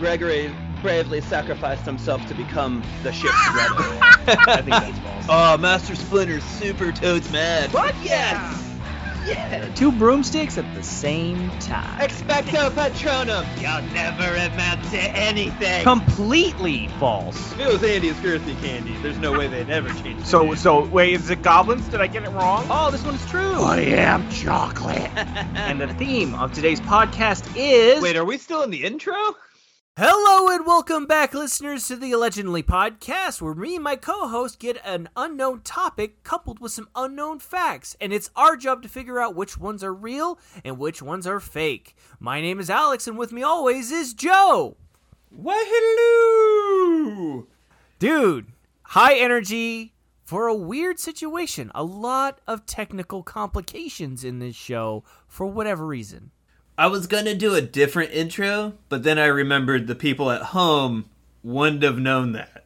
Gregory bravely sacrificed himself to become the ship's rudder. I think that's false. Oh, Master Splinter's super toads mad. What? Yes! Yes! Two broomsticks at the same time. Expecto Patronum! Y'all never amount to anything. Completely false. If it was Andy's girthy candy, there's no way they'd ever change. So, the so wait, is it goblins? Did I get it wrong? Oh, this one's true. I am chocolate. And the theme of today's podcast is. Wait, are we still in the intro? Hello and welcome back, listeners, to the Allegedly podcast, where me and my co host get an unknown topic coupled with some unknown facts, and it's our job to figure out which ones are real and which ones are fake. My name is Alex, and with me always is Joe. Why, hello. Dude, high energy for a weird situation. A lot of technical complications in this show for whatever reason. I was gonna do a different intro, but then I remembered the people at home wouldn't have known that.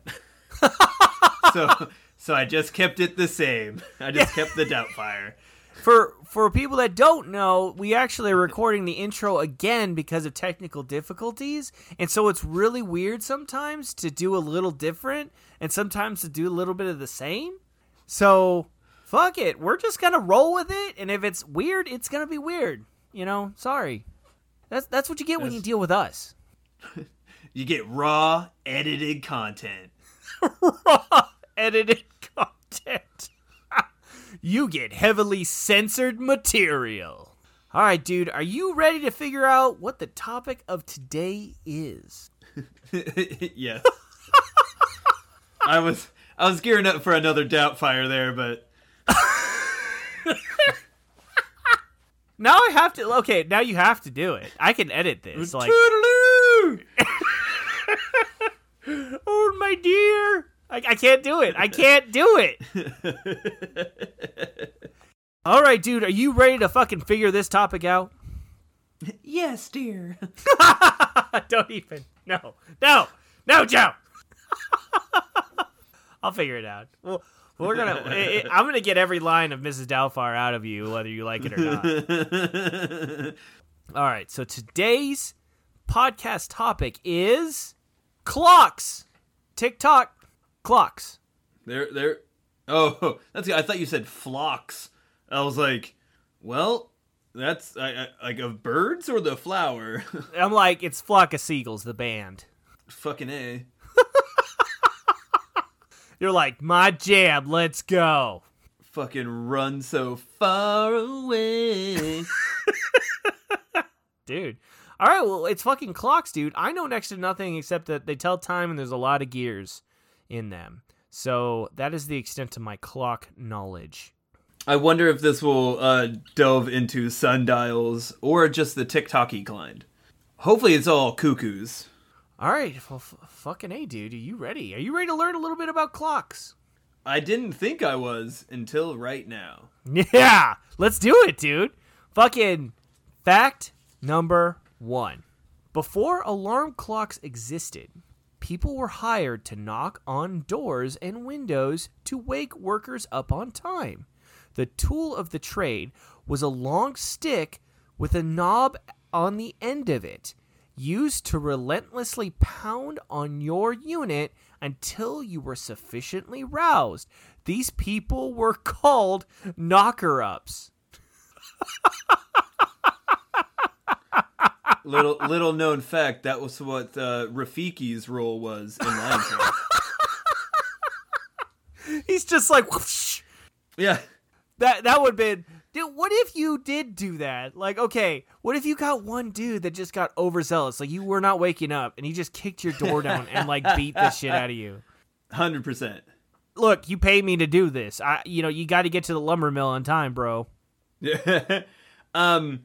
so, so I just kept it the same. I just kept the Doubtfire. For for people that don't know, we actually are recording the intro again because of technical difficulties, and so it's really weird sometimes to do a little different and sometimes to do a little bit of the same. So, fuck it, we're just gonna roll with it, and if it's weird, it's gonna be weird. You know, sorry. That's that's what you get when you deal with us. You get raw, edited content. raw edited content. you get heavily censored material. All right, dude, are you ready to figure out what the topic of today is? yes. I was I was gearing up for another doubt fire there, but Now I have to. Okay, now you have to do it. I can edit this. Like, oh my dear, I, I can't do it. I can't do it. All right, dude, are you ready to fucking figure this topic out? yes, dear. Don't even. No. No. No, Joe. I'll figure it out. Well, we're gonna. i i eh, eh, I'm gonna get every line of Mrs. Doubtfire out of you, whether you like it or not. All right. So today's podcast topic is clocks. TikTok clocks. There, there. Oh, that's. I thought you said flocks. I was like, well, that's I, I, like of birds or the flower. I'm like, it's Flock of Seagulls, the band. Fucking a. You're like, my jam. Let's go. Fucking run so far away. dude. All right, well, it's fucking clocks, dude. I know next to nothing except that they tell time and there's a lot of gears in them. So that is the extent of my clock knowledge. I wonder if this will uh, delve into sundials or just the TikToky kind. Hopefully, it's all cuckoos. All right, well, f- fucking a, dude. Are you ready? Are you ready to learn a little bit about clocks? I didn't think I was until right now. Yeah, let's do it, dude. Fucking fact number one. Before alarm clocks existed, people were hired to knock on doors and windows to wake workers up on time. The tool of the trade was a long stick with a knob on the end of it, used to relentlessly pound on your unit until you were sufficiently roused. These people were called knocker ups. Little little known fact that was what uh, Rafiki's role was in Lion King. He's just like, whoosh. Yeah, that that would have been dude what if you did do that like okay what if you got one dude that just got overzealous like you were not waking up and he just kicked your door down and like beat the shit out of you hundred percent. look you pay me to do this i you know you got to get to the lumber mill on time bro Yeah. um,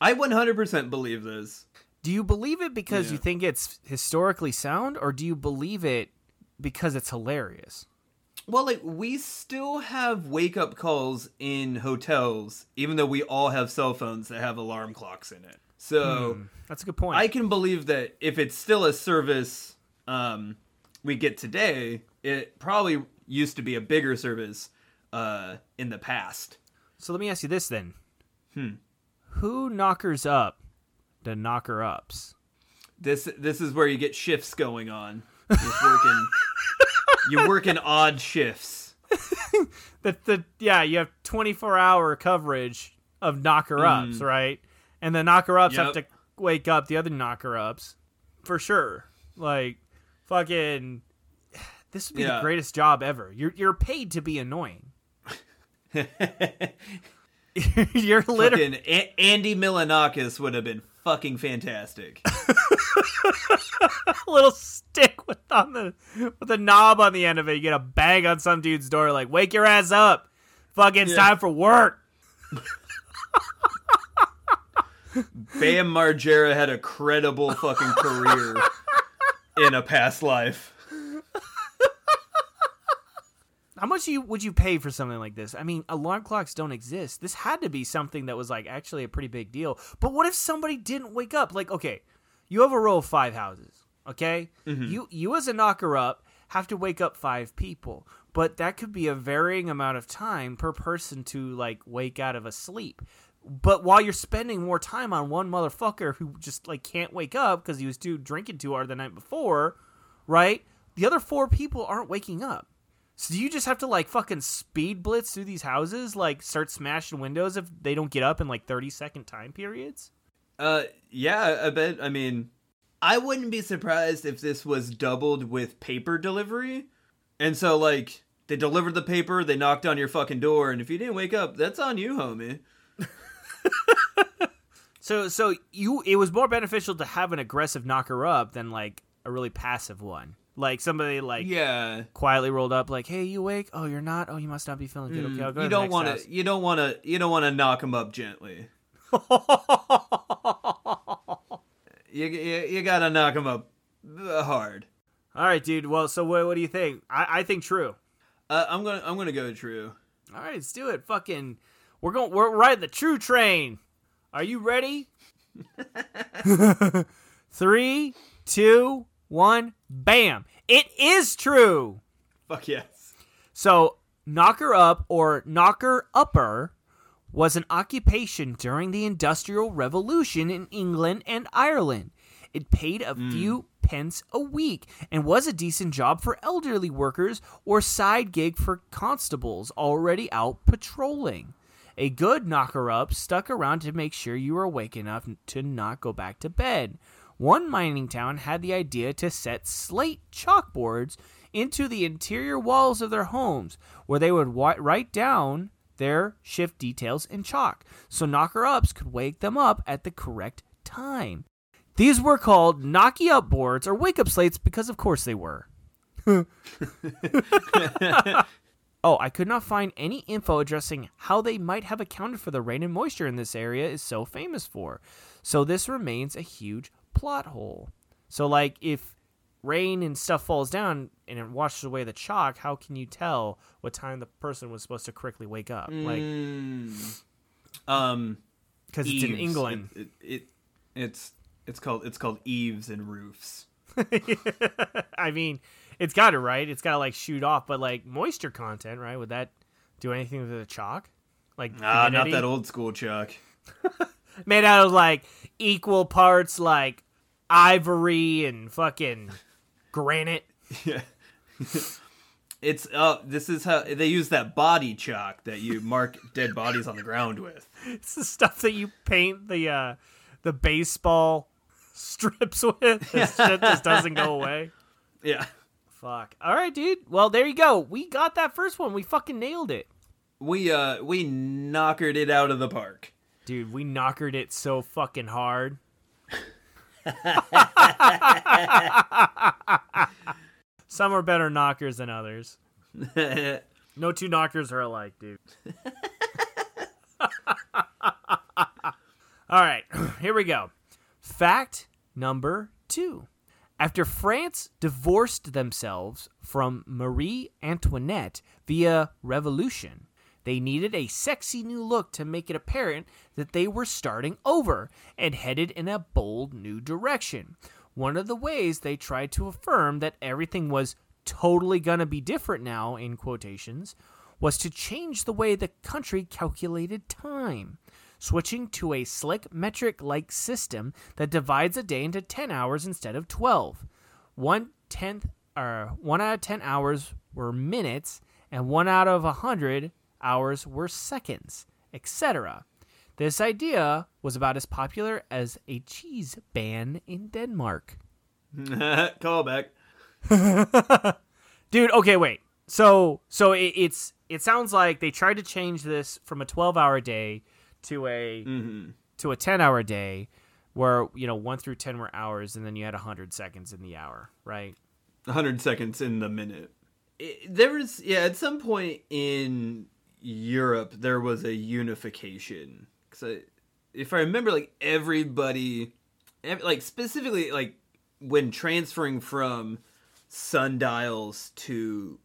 I one hundred percent believe this. do you believe it because you think it's historically sound or do you believe it because it's hilarious Well, like we still have wake up calls in hotels, even though we all have cell phones that have alarm clocks in it. So that's a good point I can believe that if it's still a service um, we get today, it probably used to be a bigger service uh, in the past. so let me ask you this then Hmm. who knockers up the knocker ups This this is where you get shifts going on. Just working. you're working odd shifts. The the yeah, you have 24 hour coverage of knocker ups, right? And the knocker ups have Mm. To wake up the other knocker ups for sure. Like fucking this would be the greatest job ever. You're you're paid to be annoying. you're literally Andy Milonakis would have been fucking fantastic. a little stick with on the with a knob on the end of it. You get a bang on some dude's door like, "Wake your ass up. Fucking it's Yeah. time for work." Bam Margera had a credible fucking career in a past life. How much you would you pay for something like this? I mean, alarm clocks don't exist. This had to be something that was like actually a pretty big deal. But what if somebody didn't wake up? Like, okay, you have a row of five houses. Okay, mm-hmm. you you as a knocker up have to wake up five people, but that could be a varying amount of time per person to like wake out of a sleep. But while you're spending more time on one motherfucker who just like can't wake up because he was too drinking too hard the night before, right? The other four people aren't waking up. So do you just have to like fucking speed blitz through these houses, like start smashing windows if they don't get up in like thirty second time periods? Uh, yeah, I bet. I mean, I wouldn't be surprised if this was doubled with paper delivery. And so, like, they delivered the paper, they knocked on your fucking door, and if you didn't wake up, that's on you, homie. So so you it was more beneficial to have an aggressive knocker up than like a really passive one. Like somebody like Yeah. quietly rolled up, like, "Hey, you awake? Oh, you're not. Oh, you must not be feeling good. Okay, I'll go Mm, you to don't want house." to. You don't want to. You don't want to knock them up gently. You you, you gotta knock them up uh, hard. All right, dude. Well, so what, what do you think? I, I think true. Uh, I'm gonna I'm gonna go true. All right, let's do it. Fucking, we're going. We're riding the true train. Are you ready? Three, two, one, bam! It is true. Fuck yes. So, knocker up or knocker upper was an occupation during the Industrial Revolution in England and Ireland. It paid a hmm. few pence a week and was a decent job for elderly workers or side gig for constables already out patrolling. A good knocker up stuck around to make sure you were awake enough to not go back to bed. One mining town had the idea to set slate chalkboards into the interior walls of their homes where they would write down their shift details in chalk so knocker ups could wake them up at the correct time. These were called knocky up boards or wake up slates because, of course, they were. Oh, I could not find any info addressing how they might have accounted for the rain and moisture in this area is so famous for. So this remains a huge plot hole. So like if rain and stuff falls down and it washes away the chalk, how can you tell what time the person was supposed to correctly wake up? Like Mm. Um. cuz it's in. England. It, it, it it's it's called it's called eaves and roofs. I mean, it's got to right. It's got to like shoot off, but like moisture content, right? Would that do anything to the chalk? Like Ah, not that old school chalk. made out of like equal parts like ivory and fucking granite. Yeah. it's uh this is how they use that body chalk that you mark dead bodies on the ground with. It's the stuff that you paint the uh the baseball strips with. This shit just doesn't go away. Yeah. Fuck. All right, dude. Well, there you go. We got that first one. We fucking nailed it. We uh we knockered it out of the park. Dude, we knockered it so fucking hard. Some are better knockers than others. No two knockers are alike, dude. All right, here we go. Fact number two. After France divorced themselves from Marie Antoinette via revolution, they needed a sexy new look to make it apparent that they were starting over and headed in a bold new direction. One of the ways they tried to affirm that everything was totally gonna be different now, in quotations, was to change the way the country calculated time. switching to a slick metric like system that divides a day into 10 hours instead of 12. One tenth or one out of 10 hours were minutes, and one out of a 100 hours were seconds, etc. This idea was about as popular as a cheese ban in Denmark. Callback. Dude, okay, wait. So, so it, it's it sounds like they tried to change this from a 12-hour day to a Mm-hmm. to a 10-hour day where, you know, 1 through 10 were hours and then you had 100 seconds in the hour, right? 100 seconds in the minute. It, there was, yeah, at some point in Europe, there was a unification. Because if I remember, like, everybody, ev- like, specifically, like, when transferring from sundials to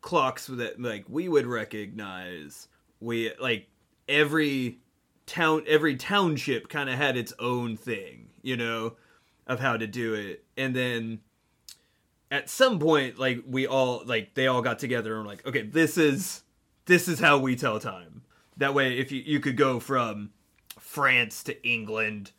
clocks that, like, we would recognize, we, like, every town, every township kind of had its own thing, you know, of how to do it. And then at some point like we all like they all got together and were like okay this is this is how we tell time that way if you you could go from france to england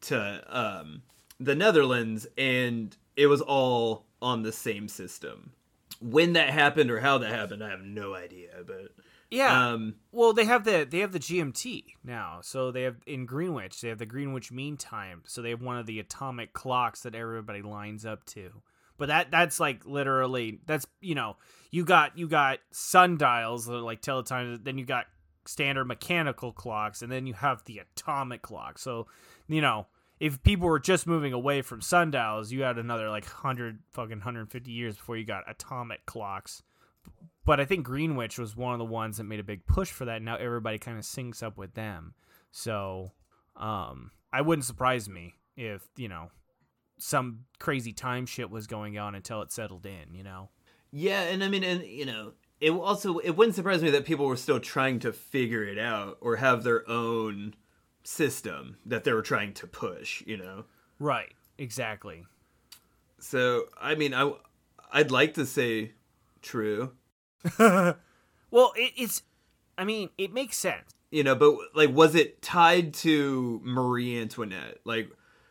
to um the netherlands and it was all on the same system when that happened or how that happened i have no idea but Yeah. um Well, they have the they have the GMT now. So they have in Greenwich, they have the Greenwich Mean Time. So they have one of the atomic clocks that everybody lines up to. But that that's like literally that's you know you got you got sundials that like tell the time. Then you got standard mechanical clocks, and then you have the atomic clock. So you know if people were just moving away from sundials, you had another like hundred fucking hundred fifty years before you got atomic clocks but I think Greenwich was one of the ones that made a big push for that. Now everybody kind of syncs up with them. So, um, I wouldn't surprise me if you know some crazy time shit was going on until it settled in. You know. Yeah, and I mean, and you know, it also it wouldn't surprise me that people were still trying to figure it out or have their own system that they were trying to push. You know, Right. Exactly. so I mean, I I'd like to say true, Well, it, it's. I mean, it makes sense. you know, but like, was it tied to Marie Antoinette? Like,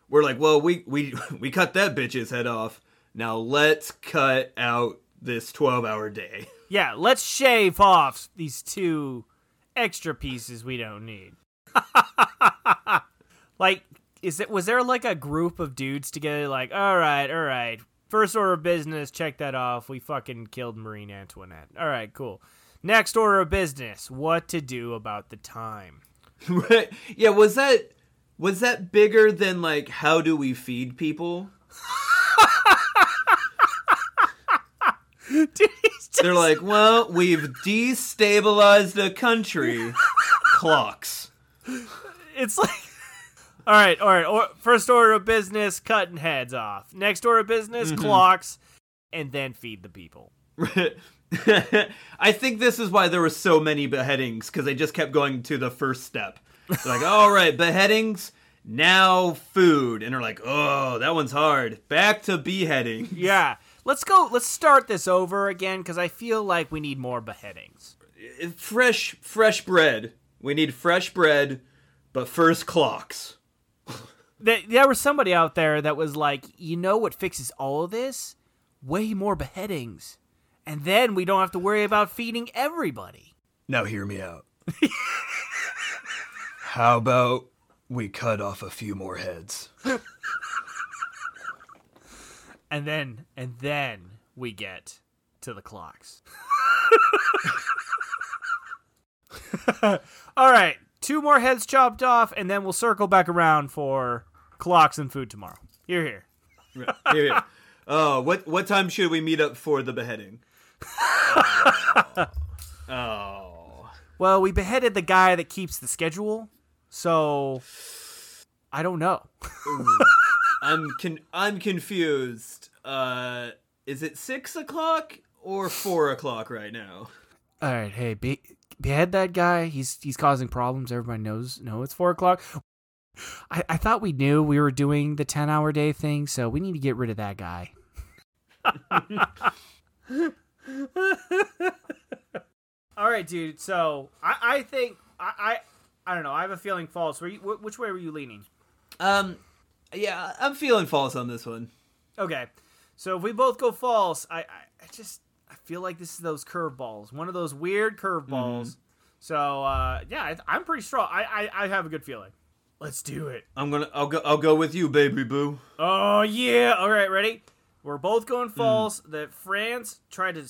we're like, well, we we we cut that bitch's head off. Now let's cut out this twelve-hour day. Yeah. Let's shave off these two extra pieces we don't need. like, is it was there like a group of dudes together? Like, all right, all right. First order of business, check that off. We fucking killed Marie Antoinette. All right, cool. Next order of business, what to do about the time. right? Yeah, was that was that bigger than like how do we feed people? Dude, just, They're like, well, we've destabilized a country. Clocks. it's like, all right, all right. Or, first order of business, cutting heads off. Next order of business, mm-hmm. clocks, and then feed the people. I think this is why there were so many beheadings because they just kept going to the first step. They're like, all right, beheadings, now food, and they're like, oh, that one's hard. Back to beheading. Yeah. Let's go. Let's start this over again because I feel like we need more beheadings. Uh, fresh, fresh bread. We need fresh bread, but first clocks. There, there was somebody out there that was like, you know what fixes all of this? Way more beheadings. And then we don't have to worry about feeding everybody. Now hear me out. How about we cut off a few more heads? And then, and then we get to the clocks. all right. Two more heads chopped off, and then we'll circle back around for clocks and food tomorrow. Here, here. Here, here. Oh, what what time should we meet up for the beheading? Oh. oh. Well, we beheaded the guy that keeps the schedule, so I don't know. I'm con- I'm confused. Uh, is it six o'clock or four o'clock right now? All right, hey, be- behead that guy. He's he's causing problems. Everybody knows. No, it's four o'clock. I, I thought we knew we were doing the ten hour day thing, so we need to get rid of that guy. All right, dude. So I, I think I, I I don't know. I have a feeling false. Were you, wh- which way were you leaning? Um, yeah, I'm feeling false on this one. Okay, so if we both go false, I, I, I just I feel like this is those curveballs, one of those weird curveballs. So uh, yeah, I, I'm pretty strong. I, I I have a good feeling. Let's do it. I'm gonna. I'll go. I'll go with you, baby boo. Oh yeah! All right, ready? We're both going false. That France tried to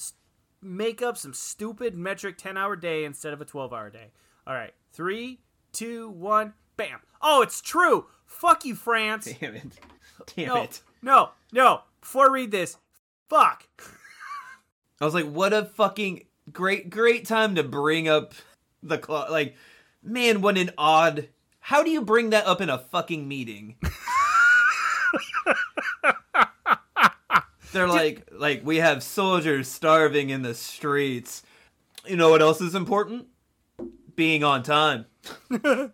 make up some stupid metric ten-hour day instead of a twelve-hour day. All right, three, two, one, bam! Oh, it's true. Fuck you, France. Damn it. Damn no, it. no, no. Before I read this, fuck. I was like, what a fucking great, great time to bring up the clock. Like, man, what an odd. How do you bring that up in a fucking meeting? They're like, like we have soldiers starving in the streets. You know what else is important? Being on time.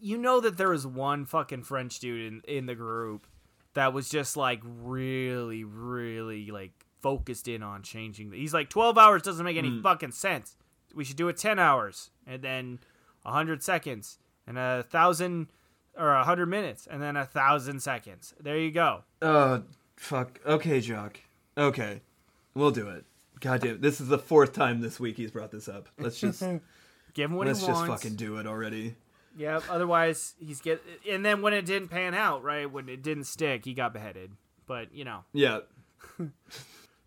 You know that there was one fucking French dude in in the group that was just like really, really like focused in on changing. He's like, twelve hours doesn't make any hmm. fucking sense. We should do it ten hours, and then hundred seconds, and a thousand or a hundred minutes, and then a thousand seconds. There you go. Oh, fuck. Okay, Jock. Okay. We'll do it. God damn, this is the fourth time this week he's brought this up. Let's just Give him what he wants. let's just fucking do it already. Yep. Otherwise, he's get. And then when it didn't pan out, right? When it didn't stick, he got beheaded. But you know, Yeah. dude,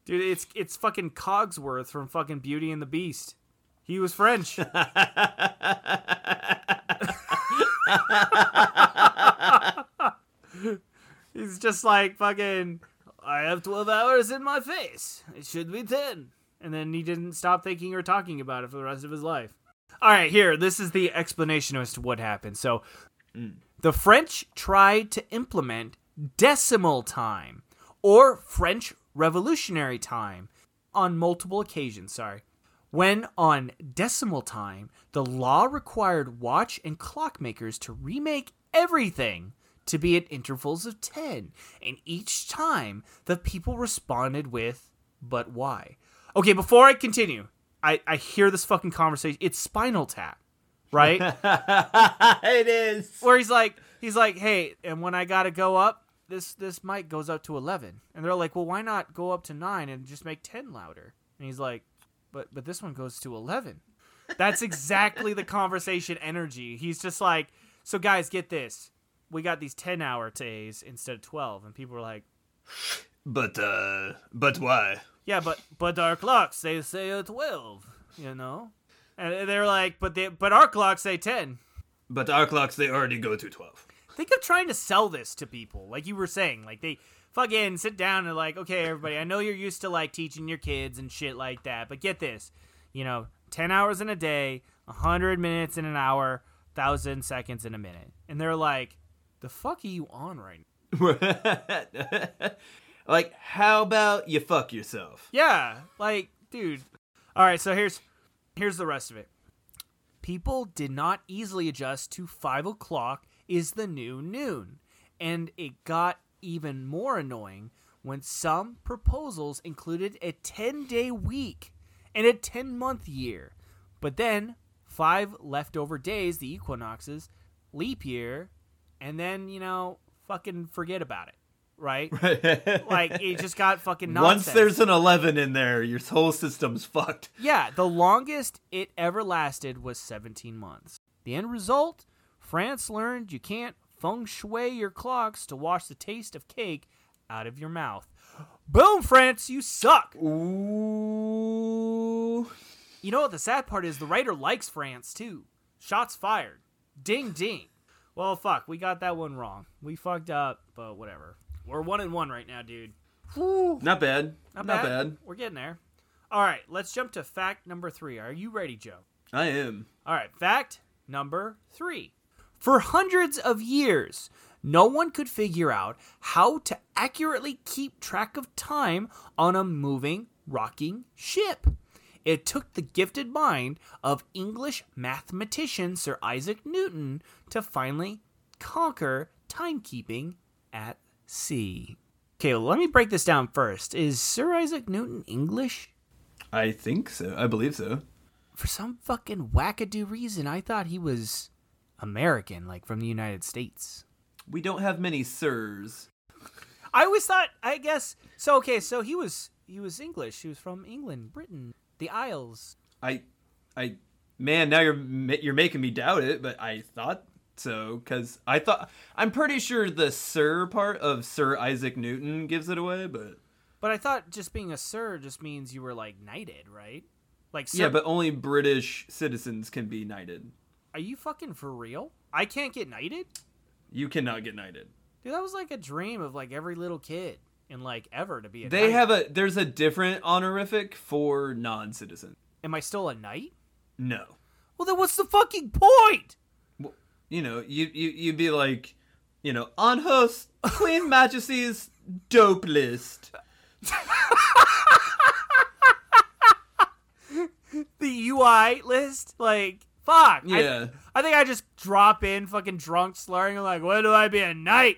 it's it's fucking Cogsworth from fucking Beauty and the Beast. He was French. he's just like fucking. I have twelve hours in my face. It should be ten. And then he didn't stop thinking or talking about it for the rest of his life. All right, here. This is the explanation as to what happened. So, mm. the French tried to implement decimal time or French Revolutionary time on multiple occasions, sorry. When on decimal time, the law required watch and clockmakers to remake everything to be at intervals of 10, and each time the people responded with, but why? Okay, before I continue, I, I hear this fucking conversation. It's Spinal Tap, right? it is. where he's like he's like hey and when i gotta go up this this mic goes up to 11 and they're like well why not go up to 9 and just make 10 louder and he's like but but this one goes to 11 that's exactly the conversation energy he's just like so guys get this we got these 10 hour days instead of 12 and people are like But uh but why? Yeah but but our clocks they say uh, 12 you know? And they're like but they but our clocks say 10 But our clocks they already go to 12. think of trying to sell this to people like you were saying like they fucking sit down and like okay everybody i know you're used to like teaching your kids and shit like that but get this you know 10 hours in a day 100 minutes in an hour 1000 seconds in a minute. And they're like the fuck are you on right now like how about you fuck yourself? yeah like dude. All right so here's here's the rest of it. People did not easily adjust to five o'clock is the new noon. And it got even more annoying when some proposals included a 10 day week and a 10 month year. But then five leftover days the equinoxes leap year and then you know fucking forget about it right like it just got fucking nonsense. Once there's an 11 in there, your whole system's fucked. Yeah, the longest it ever lasted was 17 months. The end result? France learned you can't feng shui your clocks to wash the taste of cake out of your mouth. Boom, France, you suck. Ooh. You know what the sad part is? The writer likes France too. Shots fired. Ding ding. Well, fuck, we got that one wrong. We fucked up, but whatever. We're one and one right now, dude. Not bad. Not, Not bad. bad. We're getting there. All right, let's jump to fact number three. Are you ready, Joe? I am. All right, fact number three. For hundreds of years, no one could figure out how to accurately keep track of time on a moving, rocking ship. It took the gifted mind of English mathematician Sir Isaac Newton to finally conquer timekeeping at sea. Okay, well, let me break this down first. Is Sir Isaac Newton English? I think so. I believe so. For some fucking wackadoo reason, I thought he was American, like from the United States. We don't have many sirs. I always thought, I guess, so. Okay, so he was he was English. He was from England, Britain, the Isles. I, I, man, now you're you're making me doubt it, but I thought so because I thought I'm pretty sure the Sir part of Sir Isaac Newton gives it away, but But I thought just being a sir just means you were like knighted, right? Like, sir, yeah, but only British citizens can be knighted. are you fucking for real? I can't get knighted, You cannot get knighted. dude. That was like a dream of like every little kid and like ever to be a. They knight. have a there's a different honorific for non-citizen. Am I still a knight? No. Well, then what's the fucking point? You know, you you you'd be like, you know, on her s- Queen Majesty's dope list. The UI list, like, fuck. Yeah. I, think I just drop in fucking drunk slurring. I'm like, when do I be a knight?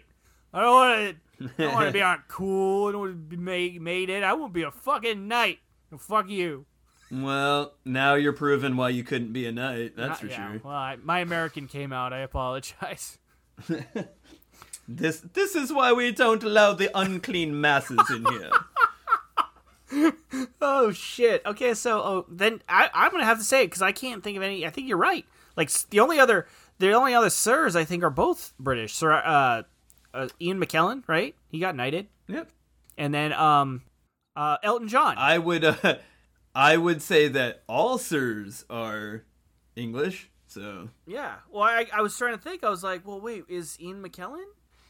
I don't want to. I don't want to be on cool. I don't want to be made, made it. I won't be a fucking knight. Fuck you. Well, now you're proving why you couldn't be a knight. That's Not- for yeah, sure. Well, I, my American came out. I apologize. This this is why we don't allow the unclean masses in here. Oh shit. Okay, so oh, then I, I'm gonna have to say it because I can't think of any. I think you're right. Like the only other, the only other sirs I think are both British. Sir uh, uh, Ian McKellen, right? He got knighted, yep. and then um, uh, Elton John. I would uh, I would say that all sirs are English. So yeah. Well, I, I was trying to think. I was like, well, wait, is Ian McKellen?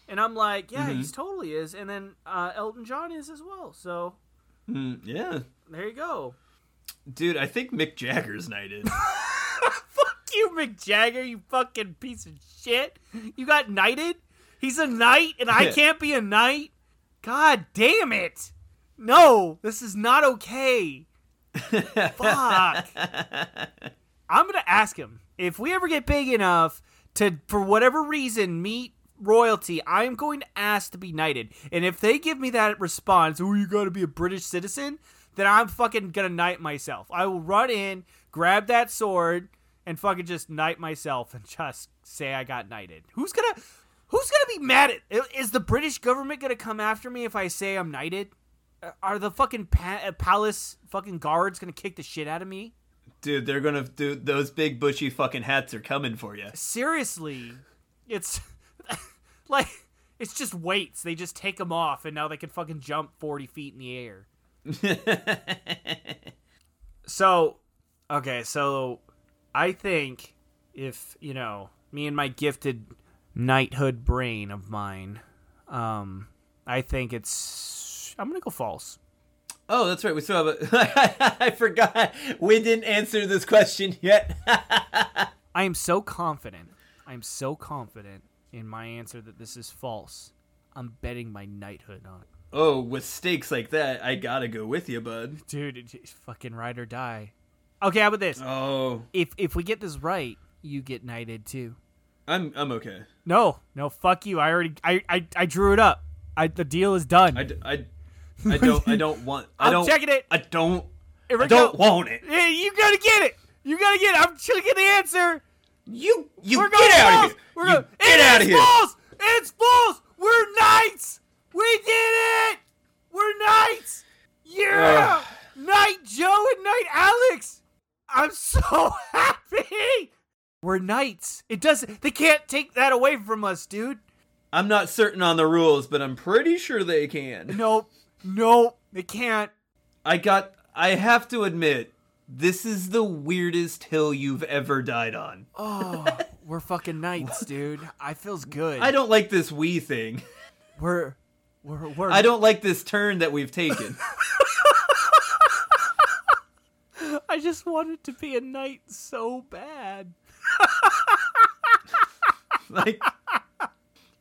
And I'm like, yeah, Mm-hmm. he's totally is. And then uh, Elton John is as well. So mm, yeah, there you go. dude, I think Mick Jagger's knighted. Fuck you, Mick Jagger, you fucking piece of shit. You got knighted? He's a knight and I can't be a knight? God damn it. No, this is not okay. Fuck. I'm to ask him if we ever get big enough to, for whatever reason, meet royalty, I'm going to ask to be knighted. And if they give me that response, oh, you got to be a British citizen, then I'm fucking to knight myself. I will run in, grab that sword, and fucking just knight myself and just say I got knighted. Who's to. Who's gonna be mad at? Is the British government gonna come after me if I say I'm knighted? Are the fucking pa- uh, palace fucking guards gonna kick the shit out of me? Dude, they're gonna do those big bushy fucking hats are coming for you. seriously, it's like it's just weights. They just take them off, and now they can fucking jump forty feet in the air. So, okay, so I think if you know me and my gifted knighthood brain of mine, um, I think it's I'm gonna go false. Oh, that's right. We still have a. I forgot. We didn't answer this question yet. I am so confident. I'm so confident in my answer that this is false. I'm betting my knighthood on it. oh, with stakes like that, I gotta go with you, bud. Dude, it's fucking ride or die. Okay, how about this? Oh, If if we get this right, you get knighted too. I'm I'm okay. No, no, fuck you. I already I I, I drew it up. I the deal is done. I, d- I, I don't I don't want. I I'm don't. checking it. I don't. Here we I don't go. want it. Yeah, you gotta get it. You gotta get it. I'm checking the answer. You you We're get out false. of here. We're You going. get out of here. false. It's false. We're knights. We did it. We're knights. Yeah. Knight Joe and Knight Alex. I'm so happy. We're knights. It doesn't. They can't take that away from us, dude. I'm not certain on the rules, but I'm pretty sure they can. Nope. Nope. They can't. I got. I have to admit, this is the weirdest hill you've ever died on. Oh, we're fucking knights, dude. I feels good. I don't like this we thing. We're. We're. We're. I don't like this turn that we've taken. I just wanted to be a knight so bad. like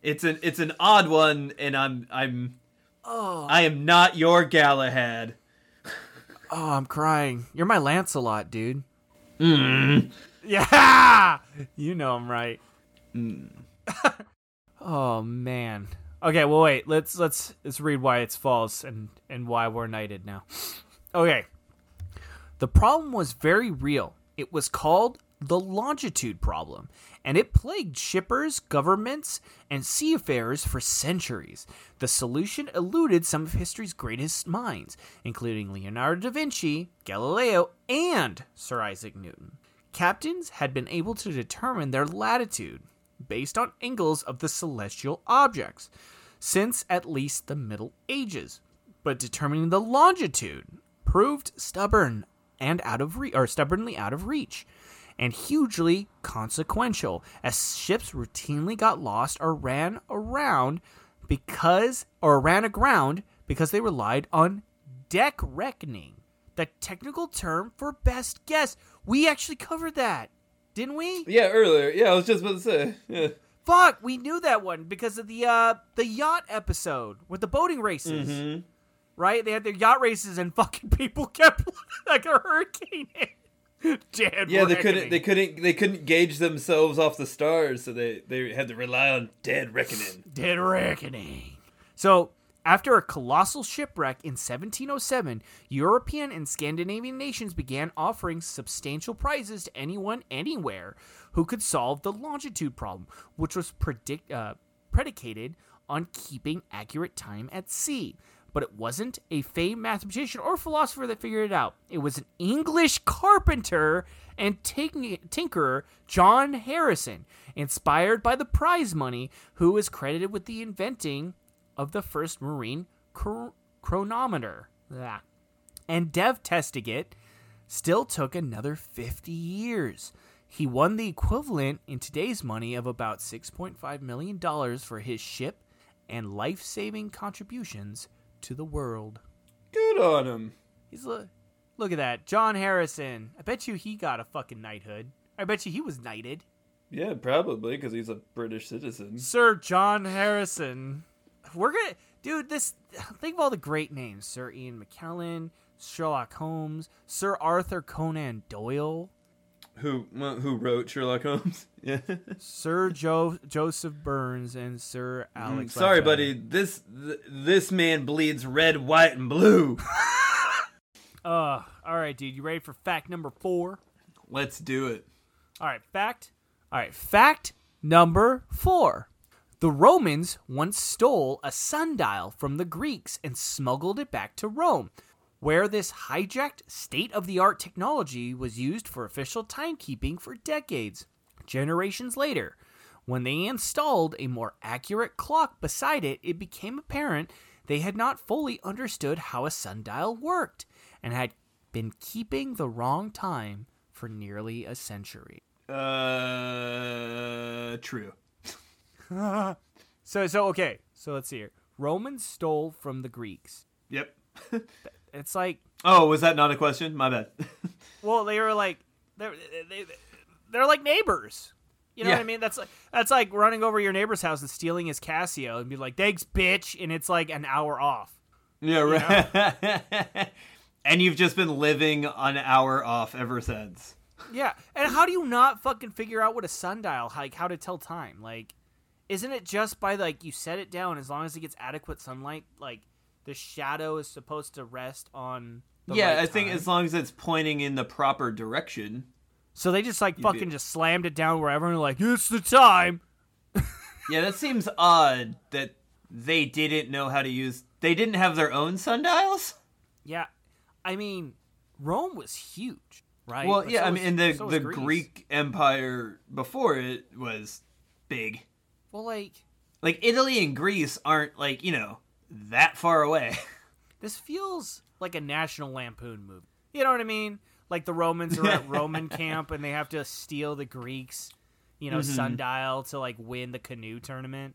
it's an it's an odd one and I'm I'm Oh. I am not your Galahad. Oh, I'm crying. You're my Lancelot, dude. Mm. Yeah, you know I'm right. oh man. Okay, well wait. Let's let's let's read why it's false and and why we're knighted now. Okay. The problem was very real. It was called the longitude problem, and it plagued shippers, governments, and seafarers for centuries. The solution eluded some of history's greatest minds, including Leonardo da Vinci, Galileo, and Sir Isaac Newton. Captains had been able to determine their latitude based on angles of the celestial objects since at least the Middle Ages, but determining the longitude proved stubborn and out of re- or stubbornly out of reach and hugely consequential as ships routinely got lost or ran around because or ran aground because they relied on dead reckoning the technical term for best guess we actually covered that didn't we Yeah, earlier. Yeah, I was just about to say. Yeah. fuck we knew that one because of the uh the yacht episode with the boating races Mm-hmm. right they had their yacht races and fucking people kept like a hurricane Dead Yeah, they reckoning. couldn't. They couldn't. They couldn't gauge themselves off the stars, so they they had to rely on dead reckoning. Dead Reckoning. So, after a colossal shipwreck in 1707, European and Scandinavian nations began offering substantial prizes to anyone, anywhere, who could solve the longitude problem, which was predict, uh, predicated on keeping accurate time at sea. But it wasn't a famed mathematician or philosopher that figured it out. It was an English carpenter and tink- tinkerer, John Harrison, inspired by the prize money, who is credited with the inventing of the first marine chro- chronometer. Blah. And dev testing it still took another 50 years. He won the equivalent in today's money of about $6.5 million for his ship and life saving contributions to the world. Good on him. He's look, look at that. John Harrison. I bet you he got a fucking knighthood. I bet you he was knighted. Yeah, probably because he's a British citizen. Sir John Harrison. We're gonna, dude. This think of all the great names: Sir Ian McKellen, Sherlock Holmes, Sir Arthur Conan Doyle, Who who wrote Sherlock Holmes? Yeah. Sir jo- Joseph Burns, and Sir Alex. Mm, Sorry, buddy. This th- this man bleeds red, white, and blue. Uh, all right, dude. You ready for fact number four? Let's do it. All right, fact. All right, fact number four. The Romans once stole a sundial from the Greeks and smuggled it back to Rome, where this hijacked state of the art technology was used for official timekeeping for decades. Generations later, when they installed a more accurate clock beside it, it became apparent they had not fully understood how a sundial worked and had been keeping the wrong time for nearly a century. Uh, true. So so okay, so let's see here. Romans stole from the Greeks. Yep. It's like Oh, was that not a question? My bad. well, they were like they're they, they're like neighbors. You know Yeah. what I mean? That's like that's like running over your neighbor's house and stealing his Casio and be like, "Thanks, bitch," and it's like an hour off. yeah, right. and you've just been living an hour off ever since. Yeah, and how do you not fucking figure out what a sundial like how to tell time? Like, isn't it just by like you set it down as long as it gets adequate sunlight? Like, the shadow is supposed to rest on. The yeah, right I think time? as long as it's pointing in the proper direction. So they just like be- fucking just slammed it down wherever and like it's the time. Yeah, that seems odd that they didn't know how to use. They didn't have their own sundials. Yeah, I mean, Rome was huge, right? Well, But yeah, so I was- mean, and the so the Greece. Greek Empire before it was big. Well, like Like Italy and Greece aren't like you know that far away. this feels like a National Lampoon movie. You know what I mean? Like the Romans are at Roman camp and they have to steal the Greeks, you know, Mm-hmm. sundial to like win the canoe tournament.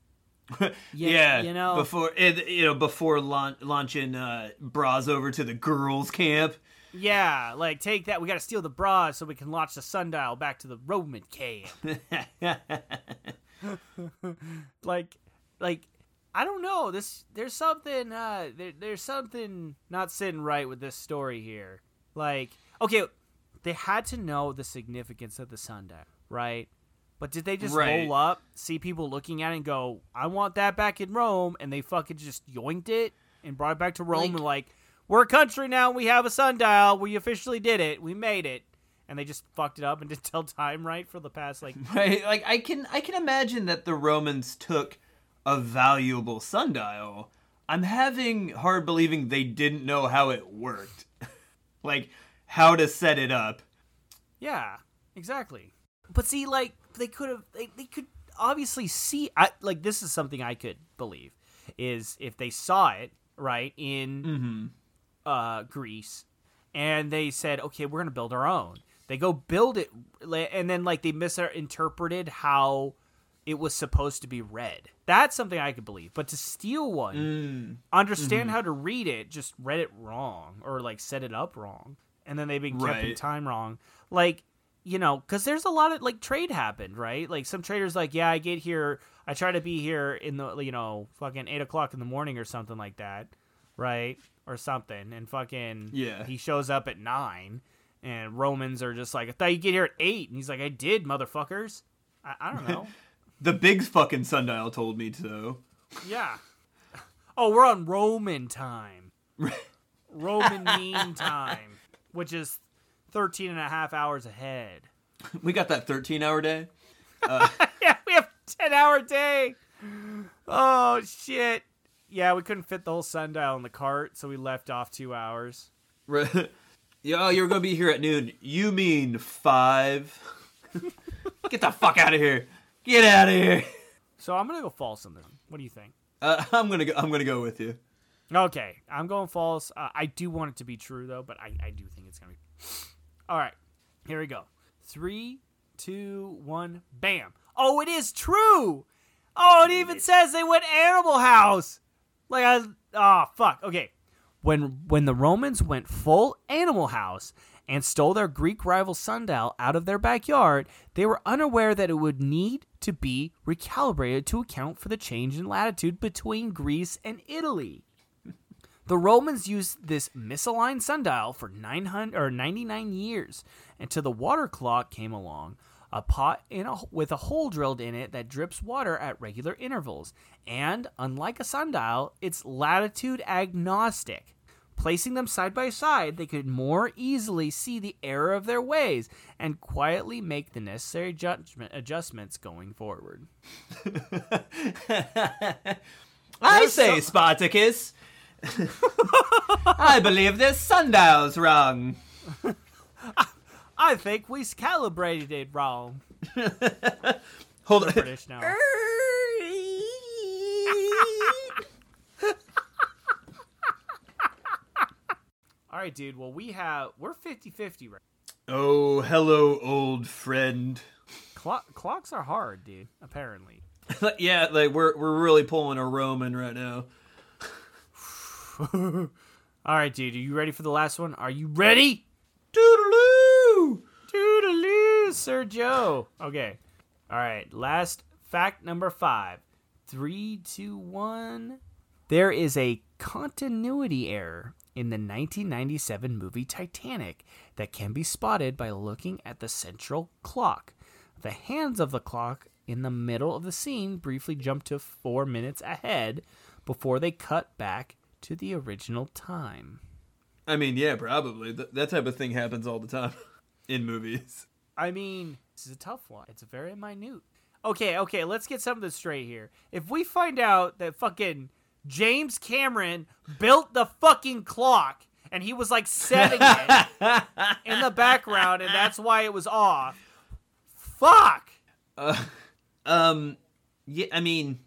yeah, you know. before it, you know before launch, launching uh, bras over to the girls' camp. Yeah, like take that. We got to steal the bras so we can launch the sundial back to the Roman camp. like like I don't know. This there's something uh there, there's something not sitting right with this story here. Like okay, they had to know the significance of the sundial, right? But did they just Right. roll up, see people looking at it and go, "I want that back in Rome," and they fucking just yoinked it and brought it back to Rome Like- and like, "We're a country now. We have a sundial. We officially did it. We made it." and they just fucked it up and didn't tell time right for the past like Right? Like I can I can imagine that the Romans took a valuable sundial. I'm having hard believing they didn't know how it worked. like how to set it up. Yeah, exactly. But see, like they could have, they, they could obviously see. I like this is something I could believe is if they saw it right in uh, Greece, and they said, okay, we're gonna build our own. They go build it, and then like they misinterpreted how it was supposed to be read. That's something I could believe. But to steal one, mm. understand mm-hmm. how to read it, just read it wrong or like set it up wrong, and then they've been kept in time wrong. Like you know, because there's a lot of like trade happened, right? Like some traders like, yeah, I get here, I try to be here in the you know fucking eight o'clock in the morning or something like that, right? Or something, and fucking Yeah. he shows up at nine. And Romans are just like, I thought you'd get here at eight. And he's like, I did, motherfuckers. I, I don't know. The big fucking sundial told me to. Yeah. Oh, we're on Roman time. Roman mean time, which is 13 and a half hours ahead. We got that 13 hour day. Uh, yeah, we have 10 hour day. Oh, shit. Yeah, we couldn't fit the whole sundial in the cart, so we left off two hours. Yo, you're gonna be here at noon. You mean five? Get the fuck out of here! Get out of here! So I'm going to go false on this. one. What do you think? Uh, I'm gonna go. I'm gonna go with you. Okay, I'm going false. Uh, I do want it to be true though, but I, I do think it's gonna be. All right, here we go. Three, two, one, bam! Oh, it is true. Oh, it even says they went Animal House. Like I, oh fuck. Okay, when when the Romans went full Animal House and stole their Greek rival sundial out of their backyard, they were unaware that it would need to be recalibrated to account for the change in latitude between Greece and Italy. The Romans used this misaligned sundial for 900 or 99 years until the water clock came along, a pot a, with a hole drilled in it that drips water at regular intervals, and unlike a sundial, it's latitude agnostic. Placing them side by side, they could more easily see the error of their ways and quietly make the necessary judgment adjustments going forward. I say, Spartacus. I believe this sundial's wrong. I think we calibrated it wrong. Hold on. British now. All right, dude. Well, we have we're 50-50 right. Oh, hello, old friend. Clock, clocks are hard, dude. Apparently. yeah, like we're we're really pulling a Roman right now. All right, dude. Are you ready for the last one? Are you ready? Toodaloo! Toodaloo, Sir Joe. Okay. All right. Last fact number five. Three, two, one. There is a continuity error in the 1997 movie Titanic that can be spotted by looking at the central clock. The hands of the clock in the middle of the scene briefly jump to four minutes ahead before they cut back to the original time. I mean, yeah, probably. Th- that type of thing happens all the time in movies. I mean, this is a tough one. It's very minute. Okay, okay, let's get something straight here. If we find out that fucking James Cameron built the fucking clock and he was like setting it in the background and that's why it was off, fuck. Um, yeah, I mean,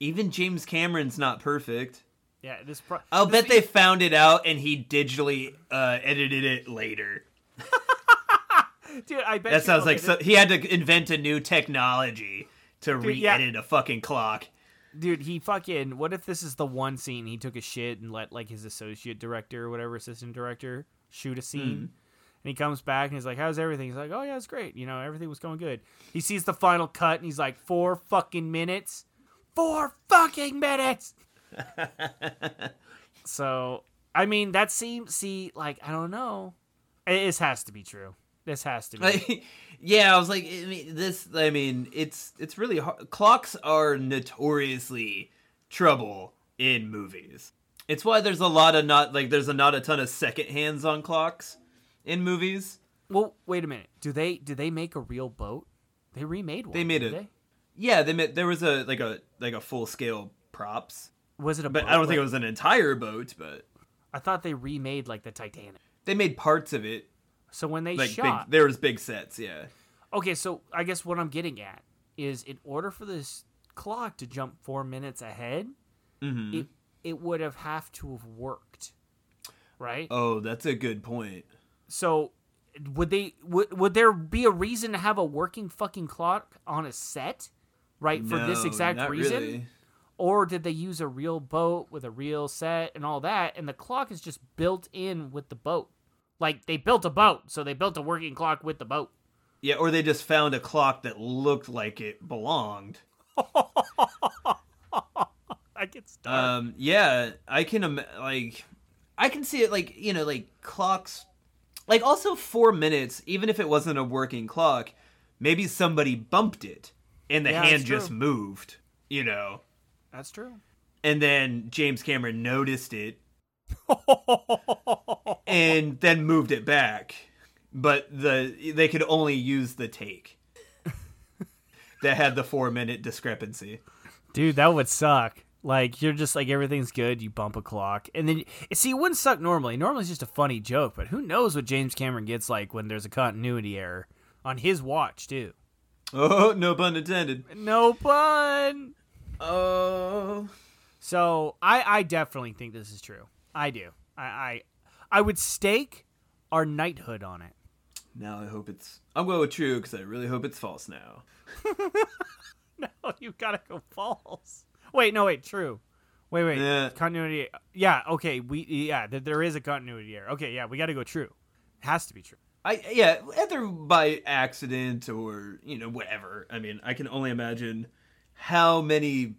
even James Cameron's not perfect. Yeah, this. Pro- I'll this bet they found it out and he digitally uh, edited it later. dude. I bet That sounds like so, he had to invent a new technology to Dude, re-edit a fucking clock. Dude he fucking what if this is the one scene he took a shit and let like his associate director or whatever assistant director shoot a scene? Hmm. And he comes back and he's like how's everything? He's like oh yeah it's great. You know everything was going good. He sees the final cut and he's like four fucking minutes? Four fucking minutes! So i mean that seems see like i don't know. It- this has to be true this has to be Like, yeah, I was like, I mean, this. I mean, it's it's really hard. Clocks are notoriously trouble in movies. It's why there's a lot of not like there's a not a ton of second hands on clocks in movies Well, wait a minute. Do they do they make a real boat? They remade one. They made it. They? Yeah, they made, there was a like a like a full scale props, Was it a but boat? I don't think it was an entire boat. But I thought they remade like the Titanic. they made parts of it So when they like shot, big. There was big sets. Yeah. okay. So I guess what I'm getting at is, in order for this clock to jump four minutes ahead, hmm it it would have have to have worked, right? Oh, that's a good point. So would they would would there be a reason to have a working fucking clock on a set, right? For this exact reason, really. or did they use a real boat with a real set and all that, and the clock is just built in with the boat? Like they built a boat, so they built a working clock with the boat. Yeah, or they just found a clock that looked like it belonged. I get stuck. Um, yeah, I can Im- like, I can see it like you know like clocks, like also four minutes. Even if it wasn't a working clock, maybe somebody bumped it and the Yeah, hand just moved. You know, That's true. and then James Cameron noticed it and then moved it back, but the they could only use the take that had the four minute discrepancy. Dude, that would suck. Like you're just like everything's good, you bump a clock, and then see it wouldn't suck normally. Normally it's just a funny joke, but who knows what James Cameron gets like when there's a continuity error on his watch too. Oh, no pun intended. No pun. Oh. So I I definitely think this is true. I do. I I, I would stake our knighthood on it. Now I hope it's. I'm going with true because I really hope it's false now. No, you gotta go false. Wait, no, wait, true. Wait, wait, Yeah. continuity. Yeah, okay, we yeah, th- there is a continuity error. Okay, yeah, we got to go true. It has to be true. I yeah, either by accident or you know whatever. I mean, I can only imagine how many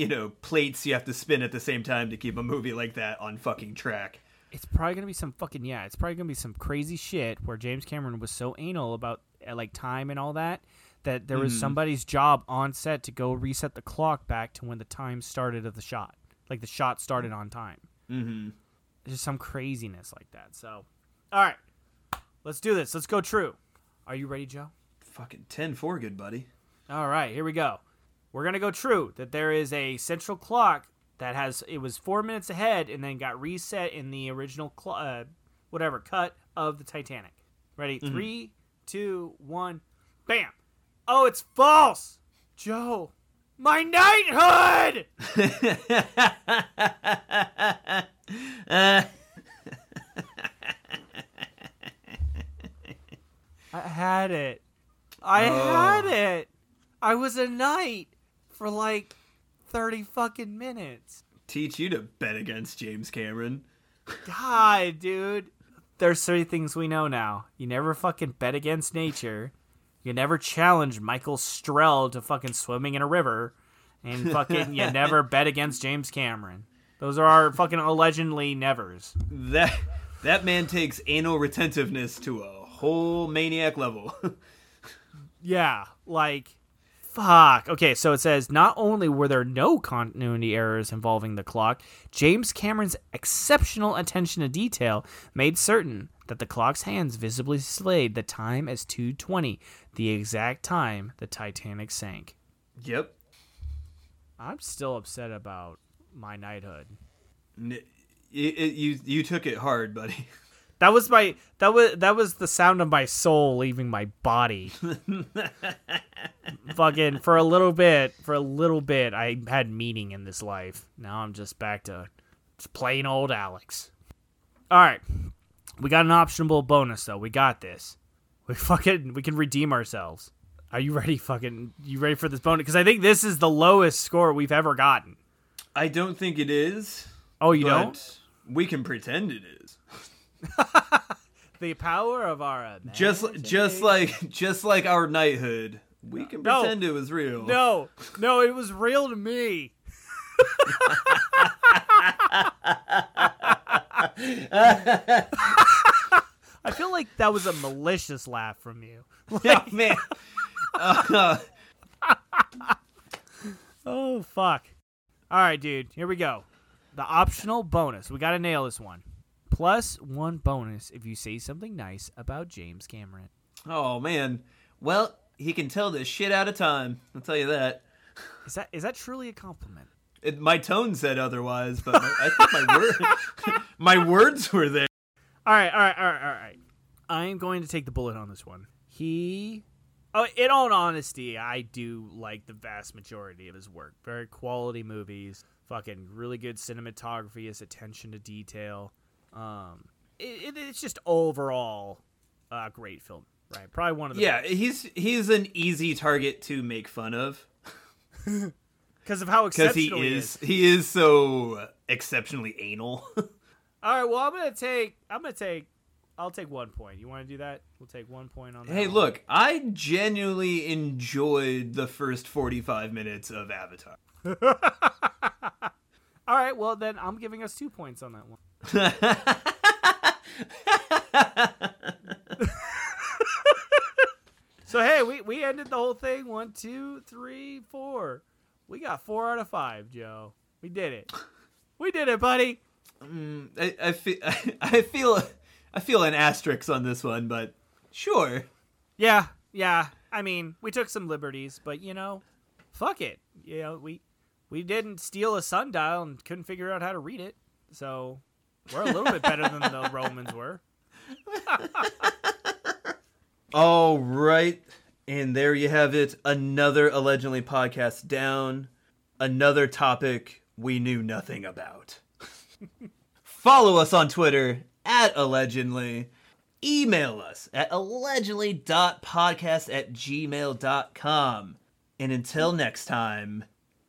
you know plates you have to spin at the same time to keep a movie like that on fucking track. It's probably gonna be some fucking yeah. It's probably gonna be some crazy shit where James Cameron was so anal about uh, like time and all that that there was Mhm. somebody's job on set to go reset the clock back to when the time started of the shot, like the shot started on time. Mm-hmm. Just some craziness like that. So, all right, let's do this. Let's go true. Are you ready, Joe? Fucking 10-4, good buddy. All right, here we go. We're gonna go true that there is a central clock that has it was four minutes ahead and then got reset in the original cl- uh, whatever cut of the Titanic. Ready? Three, two, one, bam! Oh, it's false, Joe. My knighthood. I had it. I Oh. had it. I was a knight for like 30 fucking minutes. Teach you to bet against James Cameron. God, dude. There's three things we know now. You never fucking bet against nature. You never challenge Michael Strell to fucking swimming in a river. And fucking you never bet against James Cameron. Those are our fucking allegedly nevers. That that man takes anal retentiveness to a whole maniac level. Yeah, like fuck. Okay, so it says not only were there no continuity errors involving the clock, James Cameron's exceptional attention to detail made certain that the clock's hands visibly slayed the time as 2:20, the exact time the Titanic sank. yep. I'm still upset about my knighthood. N- it- it- you you took it hard, buddy. That was my that was that was the sound of my soul leaving my body. Fucking for a little bit, for a little bit, I had meaning in this life. Now I'm just back to just plain old Alex. All right, we got an optional bonus though. We got this. We fucking we can redeem ourselves. Are you ready? Fucking you ready for this bonus? Because I think this is the lowest score we've ever gotten. I don't think it is. Oh, you don't? We can pretend it is. The power of our Just just like just like our knighthood. We can No. pretend it was real. No, no, it was real to me. I feel like that was a malicious laugh from you. Yeah, man. Uh, Oh fuck. All right, dude. Here we go. The optional bonus. We got to nail this one. Plus one bonus if you say something nice about James Cameron. Oh man. Well, he can tell this shit out of time. I'll tell you that. Is that is that truly a compliment? It, my tone said otherwise, but my, I think my word, my words were there. All right, all right, all right, all right. I am going to take the bullet on this one. He, oh, in all honesty, I do like the vast majority of his work. Very quality movies, fucking really good cinematography, his attention to detail. Um, it, it, it's just overall a great film, right? Probably one of the Yeah, he's he's an easy target to make fun of because of how exceptional he is he is so exceptionally anal. All right, well, I'm gonna take. I'm gonna take. I'll take one point. You want to do that? We'll take one point on that. hey, one. look, I genuinely enjoyed the first 45 minutes of Avatar. All right, well then I'm giving us two points on that one. So hey, we we ended the whole thing. One, two, three, four. We got four out of five, Joe. We did it. We did it, buddy. Mm, I, I feel I feel I feel an asterisk on this one, but sure. Yeah, yeah. I mean, we took some liberties, but you know, fuck it. You know, we we didn't steal a sundial and couldn't figure out how to read it. So we're a little bit better than the Romans were. All right. And there you have it. Another allegedly podcast down. Another topic we knew nothing about. Follow us on Twitter at allegedly. Email us at allegedly.podcast at gmail.com. And until next time,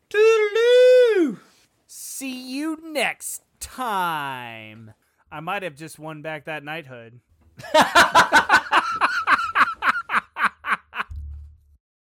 toodaloo! See you next time. I might have just won back that knighthood.